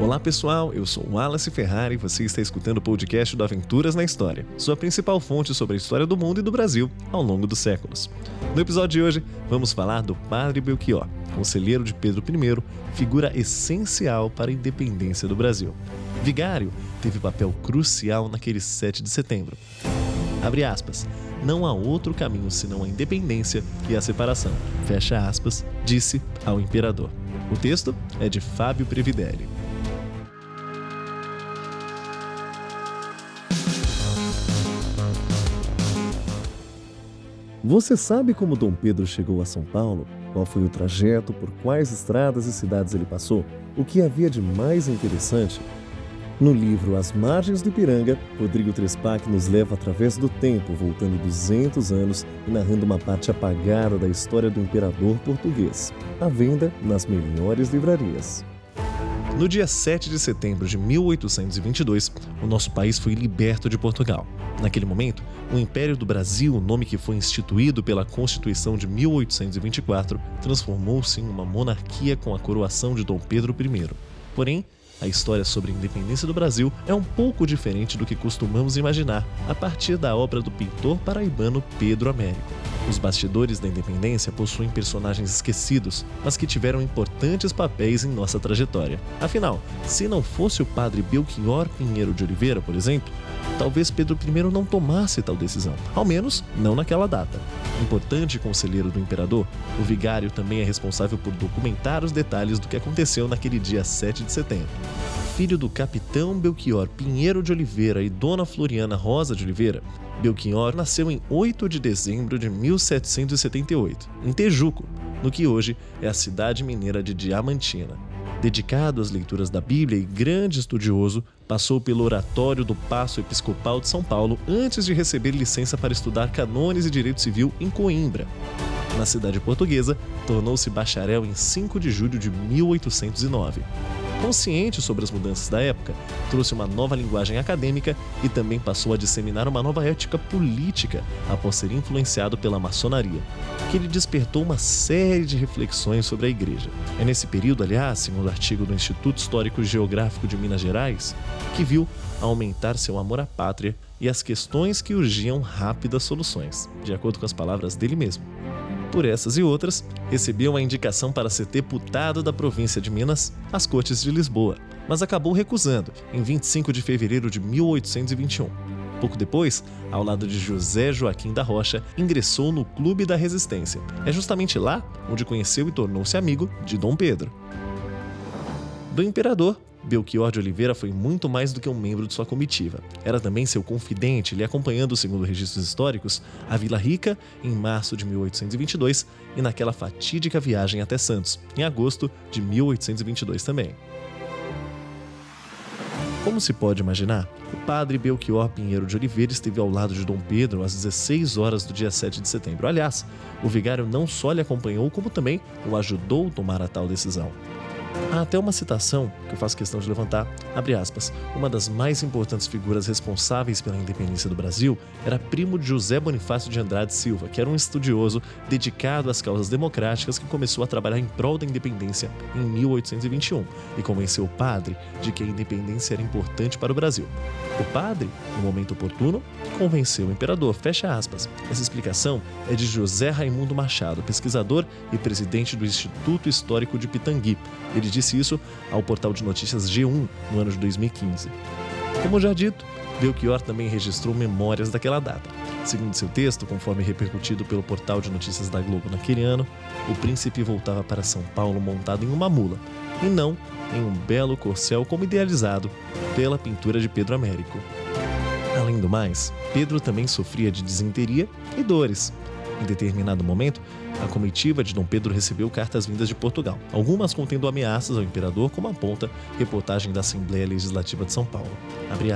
Olá pessoal, eu sou Wallace Ferrari e você está escutando o podcast do Aventuras na História, sua principal fonte sobre a história do mundo e do Brasil ao longo dos séculos. No episódio de hoje, vamos falar do Padre Belchior, conselheiro de Pedro I, figura essencial para a independência do Brasil. Vigário teve papel crucial naquele 7 de setembro. Abre aspas. Não há outro caminho senão a independência e a separação. Fecha aspas, disse ao imperador. O texto é de Fábio Previdelli. Você sabe como Dom Pedro chegou a São Paulo? Qual foi o trajeto, por quais estradas e cidades ele passou? O que havia de mais interessante? No livro As Margens do Ipiranga, Rodrigo Trespac nos leva através do tempo, voltando 200 anos e narrando uma parte apagada da história do imperador português. À venda nas melhores livrarias. No dia 7 de setembro de 1822, o nosso país foi liberto de Portugal. Naquele momento, o Império do Brasil, nome que foi instituído pela Constituição de 1824, transformou-se em uma monarquia com a coroação de Dom Pedro I. Porém, a história sobre a independência do Brasil é um pouco diferente do que costumamos imaginar a partir da obra do pintor paraibano Pedro Américo. Os bastidores da independência possuem personagens esquecidos, mas que tiveram importantes papéis em nossa trajetória. Afinal, se não fosse o padre Belchior Pinheiro de Oliveira, por exemplo, talvez Pedro I não tomasse tal decisão, ao menos não naquela data. Importante conselheiro do imperador, o vigário também é responsável por documentar os detalhes do que aconteceu naquele dia 7 de setembro. Filho do capitão Belchior Pinheiro de Oliveira e dona Floriana Rosa de Oliveira, Belchior nasceu em 8 de dezembro de 1778, em Tejuco, no que hoje é a cidade mineira de Diamantina. Dedicado às leituras da Bíblia e grande estudioso, passou pelo Oratório do Paço Episcopal de São Paulo antes de receber licença para estudar canones e direito civil em Coimbra. Na cidade portuguesa, tornou-se bacharel em 5 de julho de 1809 consciente sobre as mudanças da época, trouxe uma nova linguagem acadêmica e também passou a disseminar uma nova ética política após ser influenciado pela maçonaria, que lhe despertou uma série de reflexões sobre a igreja. É nesse período, aliás, segundo o artigo do Instituto Histórico Geográfico de Minas Gerais, que viu aumentar seu amor à pátria e as questões que urgiam rápidas soluções, de acordo com as palavras dele mesmo. Por essas e outras, recebeu a indicação para ser deputado da província de Minas às Cortes de Lisboa, mas acabou recusando em 25 de fevereiro de 1821. Pouco depois, ao lado de José Joaquim da Rocha, ingressou no Clube da Resistência. É justamente lá onde conheceu e tornou-se amigo de Dom Pedro. Do imperador, Belchior de Oliveira foi muito mais do que um membro de sua comitiva. Era também seu confidente, lhe acompanhando, segundo registros históricos, a Vila Rica em março de 1822 e naquela fatídica viagem até Santos, em agosto de 1822 também. Como se pode imaginar, o padre Belchior Pinheiro de Oliveira esteve ao lado de Dom Pedro às 16 horas do dia 7 de setembro. Aliás, o vigário não só lhe acompanhou, como também o ajudou a tomar a tal decisão. Há até uma citação que eu faço questão de levantar, abre aspas, uma das mais importantes figuras responsáveis pela independência do Brasil era primo de José Bonifácio de Andrade Silva, que era um estudioso dedicado às causas democráticas que começou a trabalhar em prol da independência em 1821 e convenceu o padre de que a independência era importante para o Brasil. O padre, no momento oportuno, convenceu o imperador, fecha aspas. Essa explicação é de José Raimundo Machado, pesquisador e presidente do Instituto Histórico de Pitangui. Ele disse isso ao portal de notícias G1 no ano de 2015. Como já dito, Belchior também registrou memórias daquela data. Segundo seu texto, conforme repercutido pelo portal de notícias da Globo naquele ano, o príncipe voltava para São Paulo montado em uma mula, e não em um belo corcel como idealizado pela pintura de Pedro Américo. Além do mais, Pedro também sofria de desinteria e dores, em determinado momento, a comitiva de Dom Pedro recebeu cartas vindas de Portugal, algumas contendo ameaças ao imperador, como aponta reportagem da Assembleia Legislativa de São Paulo.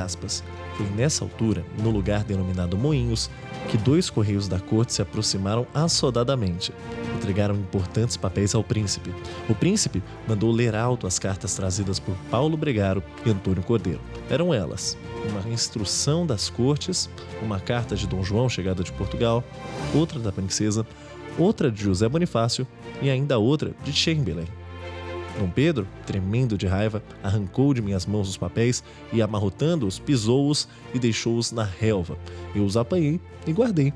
Aspas, Foi nessa altura, no lugar denominado Moinhos, que dois correios da corte se aproximaram assodadamente. Entregaram importantes papéis ao príncipe. O príncipe mandou ler alto as cartas trazidas por Paulo Bregaro e Antônio Cordeiro. Eram elas: uma instrução das cortes, uma carta de Dom João chegada de Portugal, outra da princesa, outra de José Bonifácio e ainda outra de Chamberlain. Dom Pedro, tremendo de raiva, arrancou de minhas mãos os papéis e, amarrotando-os, pisou-os e deixou-os na relva. Eu os apanhei e guardei.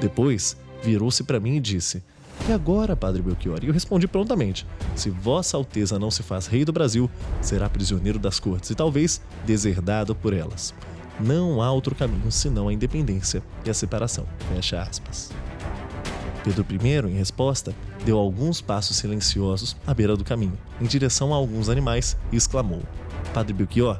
Depois, virou-se para mim e disse: E agora, Padre Belchior? E eu respondi prontamente: Se Vossa Alteza não se faz rei do Brasil, será prisioneiro das cortes e talvez deserdado por elas. Não há outro caminho senão a independência e a separação. Fecha aspas. Pedro I, em resposta, deu alguns passos silenciosos à beira do caminho, em direção a alguns animais, e exclamou: Padre Belchior,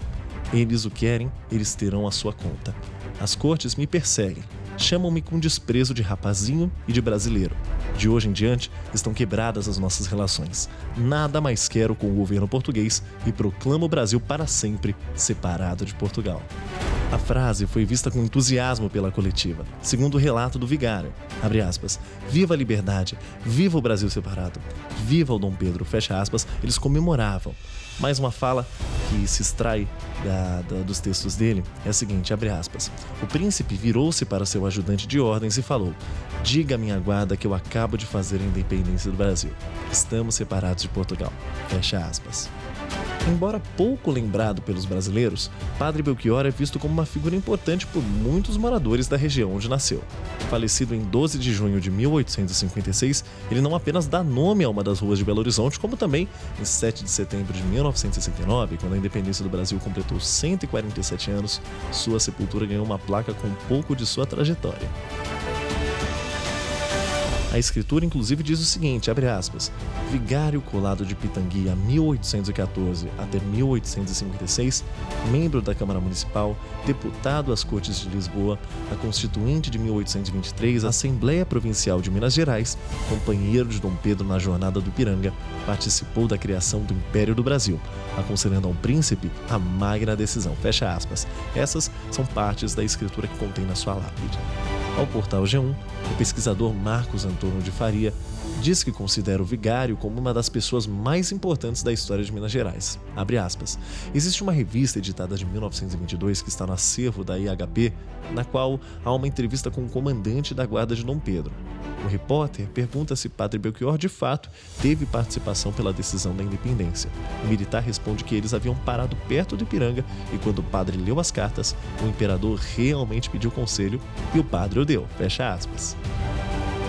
eles o querem, eles terão a sua conta. As cortes me perseguem, chamam-me com desprezo de rapazinho e de brasileiro. De hoje em diante, estão quebradas as nossas relações. Nada mais quero com o governo português e proclamo o Brasil para sempre separado de Portugal. A frase foi vista com entusiasmo pela coletiva, segundo o relato do vigário. Aspas. Viva a liberdade, viva o Brasil separado, viva o Dom Pedro, fecha aspas, eles comemoravam. Mais uma fala que se extrai da, da, dos textos dele é a seguinte, abre aspas. O príncipe virou-se para seu ajudante de ordens e falou: Diga à minha guarda que eu acabo de fazer a independência do Brasil. Estamos separados de Portugal. Fecha aspas. Embora pouco lembrado pelos brasileiros, Padre Belchior é visto como uma figura importante por muitos moradores da região onde nasceu. Falecido em 12 de junho de 1856, ele não apenas dá nome a uma das ruas de Belo Horizonte, como também, em 7 de setembro de 1969, quando a independência do Brasil completou 147 anos, sua sepultura ganhou uma placa com um pouco de sua trajetória. A escritura, inclusive, diz o seguinte, abre aspas, Vigário colado de Pitanguia 1814 até 1856, membro da Câmara Municipal, deputado às Cortes de Lisboa, a Constituinte de 1823, a Assembleia Provincial de Minas Gerais, companheiro de Dom Pedro na Jornada do Ipiranga, participou da criação do Império do Brasil, aconselhando ao príncipe a magna decisão. Fecha aspas. Essas são partes da escritura que contém na sua lápide. Ao portal G1, o pesquisador Marcos Antônio de Faria diz que considera o vigário como uma das pessoas mais importantes da história de Minas Gerais. Abre aspas. Existe uma revista editada de 1922 que está no acervo da IHP, na qual há uma entrevista com o comandante da guarda de Dom Pedro. O repórter pergunta se Padre Belchior de fato teve participação pela decisão da independência. O militar responde que eles haviam parado perto do Ipiranga e quando o padre leu as cartas, o imperador realmente pediu conselho e o padre o deu. Fecha aspas.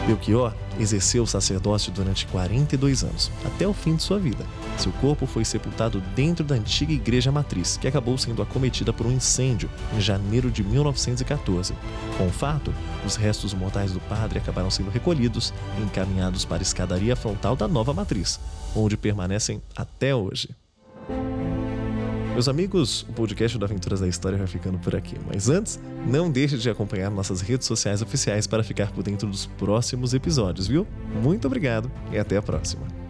Belchior exerceu o sacerdócio durante 42 anos, até o fim de sua vida. Seu corpo foi sepultado dentro da antiga igreja matriz, que acabou sendo acometida por um incêndio em janeiro de 1914. Com o fato, os restos mortais do padre acabaram sendo recolhidos e encaminhados para a escadaria frontal da nova matriz, onde permanecem até hoje. Meus amigos, o podcast do Aventuras da História vai ficando por aqui. Mas antes, não deixe de acompanhar nossas redes sociais oficiais para ficar por dentro dos próximos episódios, viu? Muito obrigado e até a próxima.